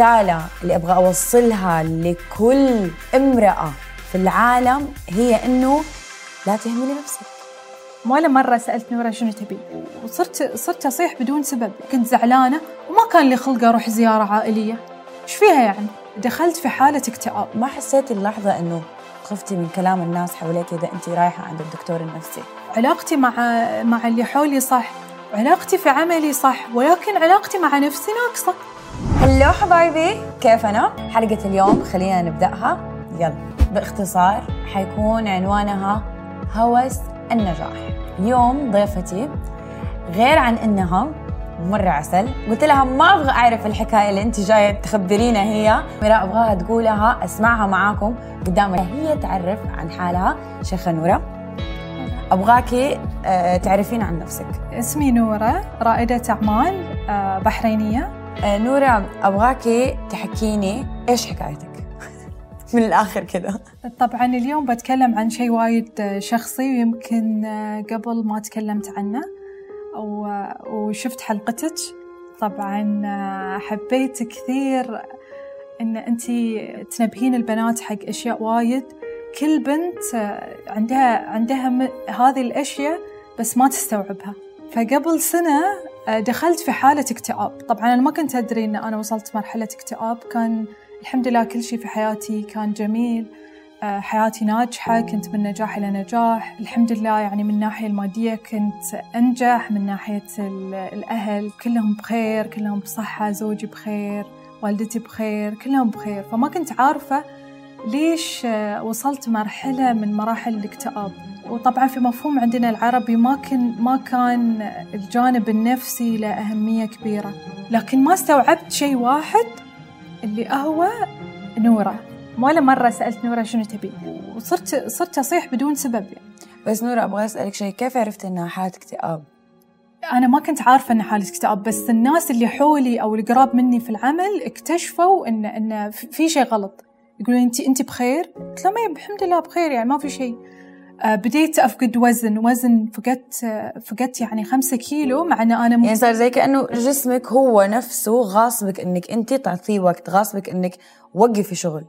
الرسالة اللي أبغى أوصلها لكل امرأة في العالم هي إنه لا تهملي نفسك. ولا مرة سألت نورة شنو تبي وصرت صرت أصيح بدون سبب. كنت زعلانة وما كان لي خلق أروح زيارة عائلية. إيش فيها يعني؟ دخلت في حالة اكتئاب. ما حسيتي اللحظة إنه خفتي من كلام الناس حواليك إذا أنت رايحة عند الدكتور النفسي. علاقتي مع مع اللي حولي صح وعلاقتي في عملي صح ولكن علاقتي مع نفسي ناقصة. هلو حبايبي كيفنا؟ حلقة اليوم خلينا نبدأها. يلا باختصار حيكون عنوانها هوس النجاح. اليوم ضيفتي غير عن إنها مرة عسل. قلت لها ما أبغى أعرف الحكاية اللي أنت جاية تخبرينا هي. ميرا أبغاها تقولها أسمعها معاكم. قدام هي تعرف عن حالها شيخة نورة. ابغاكي آه، تعرفين عن نفسك. اسمي نورة رائدة أعمال آه، بحرينية. آه، نورة أبغاكي تحكيني إيش حكايتك؟ من الآخر كذا طبعا اليوم بتكلم عن شيء وايد شخصي ويمكن قبل ما تكلمت عنه وشفت حلقتك. طبعا حبيت كثير إن أنت تنبهين البنات حق أشياء وايد. كل بنت عندها عندها هذه الأشياء بس ما تستوعبها. فقبل سنة دخلت في حالة اكتئاب. طبعا أنا ما كنت أدري أن أنا وصلت مرحلة اكتئاب. كان الحمد لله كل شيء في حياتي كان جميل. آه، حياتي ناجحة كنت من نجاح إلى نجاح. الحمد لله يعني من الناحية المادية كنت أنجح من ناحية ال- الأهل كلهم بخير كلهم بصحة زوجي بخير والدتي بخير كلهم بخير. فما كنت عارفة ليش وصلت مرحلة من مراحل الاكتئاب؟ وطبعا في مفهوم عندنا العربي ما كان ما كان الجانب النفسي له أهمية كبيرة. لكن ما استوعبت شيء واحد اللي هو نورة. ولا مرة سألت نورة شنو تبي؟ وصرت صرت أصيح بدون سبب. يعني. بس نورة أبغى أسألك شيء. كيف عرفت إنها حالة اكتئاب؟ أنا ما كنت عارفة إن حالة اكتئاب بس الناس اللي حولي أو القراب مني في العمل اكتشفوا إن إن في شيء غلط. يقولون أنت أنت بخير؟ قلت لهم إيه الحمد لله بخير يعني ما في شيء. آه، بديت أفقد وزن. وزن فقدت آه، فقدت يعني خمسة كيلو مع إن أنا يعني صار زي كأنه جسمك هو نفسه غاصبك إنك انت تعطيه وقت غاصبك إنك وقفي شغل.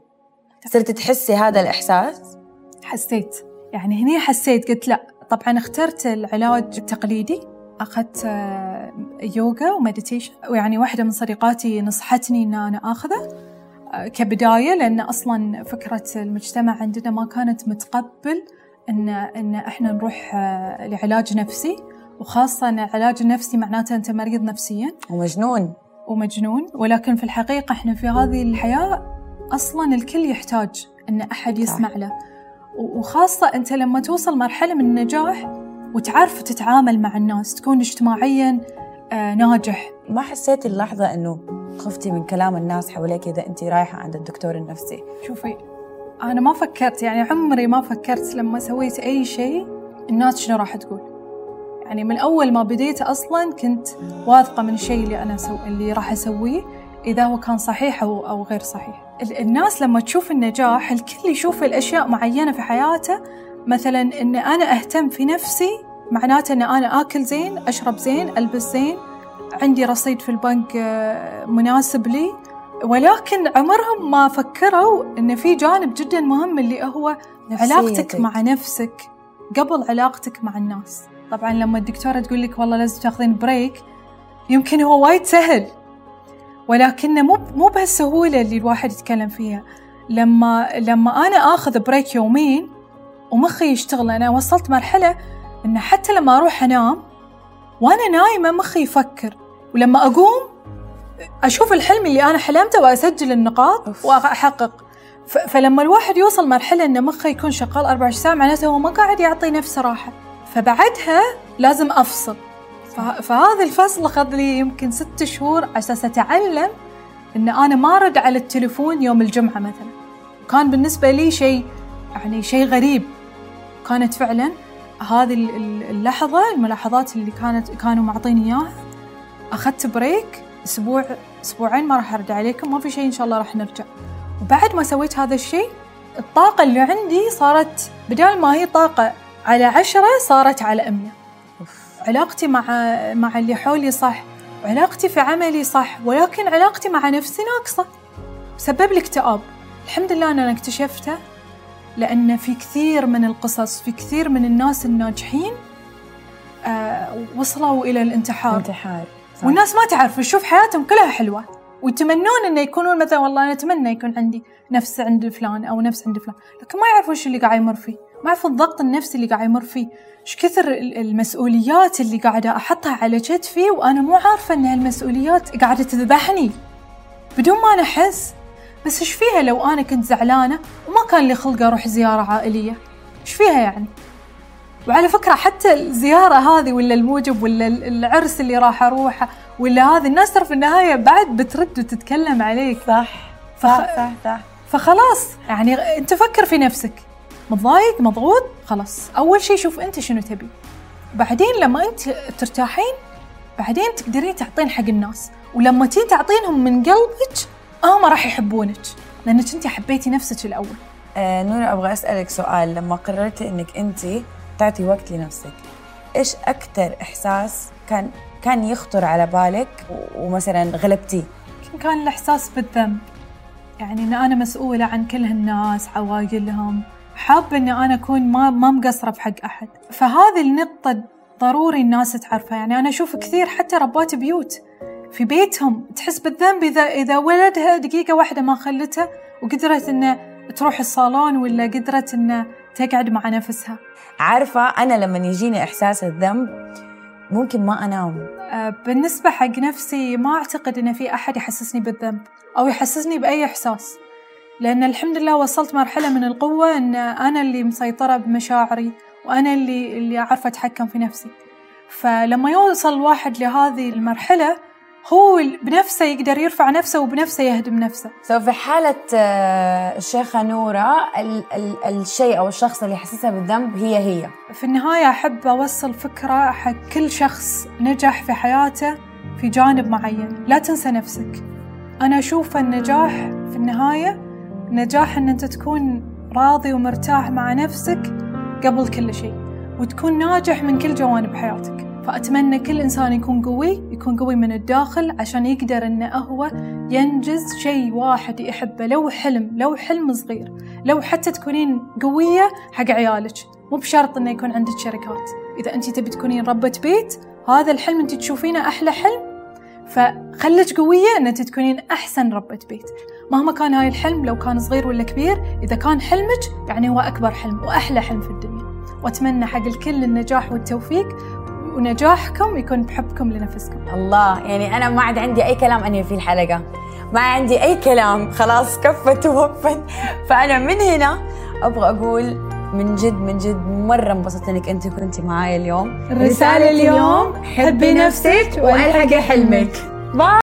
صرت تحسي هذا الإحساس؟ حسيت. يعني هني حسيت قلت لا. طبعا اخترت العلاج التقليدي. أخذت آه، يوغا ومديتيشن ويعني واحدة من صديقاتي نصحتني إن أنا آخذه. آه، كبداية لأن أصلا فكرة المجتمع عندنا ما كانت متقبل إن إن إحنا نروح آه، لعلاج نفسي وخاصة إن العلاج النفسي معناته أنت مريض نفسيا. ومجنون. ومجنون. ولكن في الحقيقة إحنا في هذه الحياة أصلا الكل يحتاج إن أحد يسمع له. وخاصة أنت لما توصل مرحلة من النجاح وتعرف تتعامل مع الناس تكون اجتماعيا آه، ناجح. ما حسيتي اللحظة إنه خفتي من كلام الناس حواليك إذا انت رايحة عند الدكتور النفسي. شوفي أنا ما فكرت يعني عمري ما فكرت لما سويت أي شيء الناس شنو راح تقول. يعني من أول ما بديت أصلا كنت واثقة من الشيء اللي أنا سو... اللي راح أسويه إذا هو كان صحيح أو, أو غير صحيح. ال- الناس لما تشوف النجاح الكل يشوف الأشياء معينة في حياته. مثلا إن أنا أهتم في نفسي معناته إن أنا آكل زين أشرب زين ألبس زين. عندي رصيد في البنك آه، مناسب لي. ولكن عمرهم ما فكروا إن في جانب جدا مهم اللي هو علاقتك نفسيتك. مع نفسك قبل علاقتك مع الناس. طبعا لما الدكتورة تقول لك والله لازم تاخذين بريك يمكن هو وايد سهل. ولكنه مو مو بهالسهولة اللي الواحد يتكلم فيها. لما لما أنا آخذ بريك يومين ومخي يشتغل أنا وصلت مرحلة إن حتى لما أروح أنام وأنا نايمة مخي يفكر. ولما أقوم أشوف الحلم اللي أنا حلمته وأسجل النقاط أوف. ف- فلما الواحد يوصل مرحلة إن مخه يكون شغال 24 ساعة معناته هو ما قاعد يعطي نفسه راحة. فبعدها لازم أفصل. ف- فهذا الفصل أخذ لي يمكن ست شهور على أساس أتعلم إن أنا ما أرد على التليفون يوم الجمعة مثلا. كان بالنسبة لي شيء يعني شيء غريب. كانت فعلا هذه ال- ال- اللحظة الملاحظات اللي كانت كانوا معطيني إياها. أخذت break أسبوع أسبوعين ما راح أرد عليكم ما في شيء إن شاء الله راح نرجع. وبعد ما سويت هذا الشيء الطاقة اللي عندي صارت بدال ما هي طاقة على عشرة صارت على أمية. علاقتي مع مع اللي حولي صح وعلاقتي في عملي صح ولكن علاقتي مع نفسي ناقصة. سبب لي اكتئاب الحمد لله أن أنا اكتشفته لأن في كثير من القصص في كثير من الناس الناجحين آه وصلوا إلى الانتحار. انتحار. والناس ما تعرف تشوف حياتهم كلها حلوة ويتمنون إنه يكونون مثلا والله أنا أتمنى يكون عندي نفس عند فلان أو نفس عند فلان، لكن ما يعرفون إيش اللي قاعد يمر فيه، ما يعرفون الضغط النفسي اللي قاعد يمر فيه، إيش كثر المسؤوليات اللي قاعدة أحطها على كتفي وأنا مو عارفة إن هالمسؤوليات قاعدة تذبحني بدون ما أنا أحس، بس إيش فيها لو أنا كنت زعلانة وما كان لي خلق أروح زيارة عائلية؟ إيش فيها يعني؟ وعلى فكرة حتى الزيارة هذه ولا الموجب ولا العرس اللي راح أروحه ولا هذه الناس ترى في النهاية بعد بترد وتتكلم عليك. صح صح صح صح. فخلاص يعني أنت فكر في نفسك. متضايق مضغوط خلاص. أول شيء شوف أنت شنو تبي. بعدين لما أنت ترتاحين بعدين تقدرين تعطين حق الناس. ولما تين تعطينهم من قلبك هم راح يحبونك. لأنك أنت حبيتي نفسك الأول. آه نورة أبغى أسألك سؤال. لما قررتي أنك أنت تعطي وقت لنفسك. إيش أكثر إحساس كان كان يخطر على بالك ومثلا غلبتيه؟ كان الإحساس بالذنب. يعني إن أنا مسؤولة عن كل هالناس عواقلهم حابة إني أنا أكون ما ما مقصرة بحق أحد. فهذه النقطة ضروري الناس تعرفها. يعني أنا أشوف كثير حتى ربات بيوت في بيتهم تحس بالذنب اذا إذا ولدها دقيقة واحدة ما خلته وقدرت إنه تروح الصالون ولا قدرت إنه تقعد مع نفسها. عارفة أنا لما يجيني إحساس الذنب ممكن ما أنام. أه بالنسبة حق نفسي ما أعتقد إن في أحد يحسسني بالذنب أو يحسسني بأي إحساس لأن الحمد لله وصلت مرحلة من القوة إن أنا اللي مسيطرة بمشاعري وأنا اللي اللي أعرف أتحكم في نفسي. فلما يوصل الواحد لهذه المرحلة هو بنفسه يقدر يرفع نفسه وبنفسه يهدم نفسه. سو في حالة الشيخة نورة ال ال الشيء أو الشخص اللي يحسسها بالذنب هي هي. في النهاية أحب أوصل فكرة حق كل شخص نجح في حياته في جانب معين. لا تنسى نفسك. أنا أشوف النجاح في النهاية نجاح أن أنت تكون راضي ومرتاح مع نفسك قبل كل شيء وتكون ناجح من كل جوانب حياتك. فأتمنى كل إنسان يكون قوي يكون قوي من الداخل عشان يقدر إنه هو ينجز شيء واحد يحبه. لو حلم لو حلم صغير لو حتى تكونين قوية حق عيالك. مو بشرط إنه يكون عندك شركات. إذا أنت تبي تكونين ربة بيت هذا الحلم أنت تشوفينه أحلى حلم. فخلك قوية أن أنت تكونين أحسن ربة بيت. مهما كان هاي الحلم لو كان صغير ولا كبير إذا كان حلمك يعني هو أكبر حلم وأحلى حلم في الدنيا. وأتمنى حق الكل النجاح والتوفيق. ونجاحكم يكون بحبكم لنفسكم. الله يعني أنا ما عاد عندي أي كلام أنهي في الحلقة. ما عندي أي كلام. خلاص كفت ووفت فأنا من هنا أبغى أقول من جد من جد مرة انبسطت إنك أنت كنتي معايا اليوم. الرسالة اليوم حبي نفسك وألحقي حلمك. باي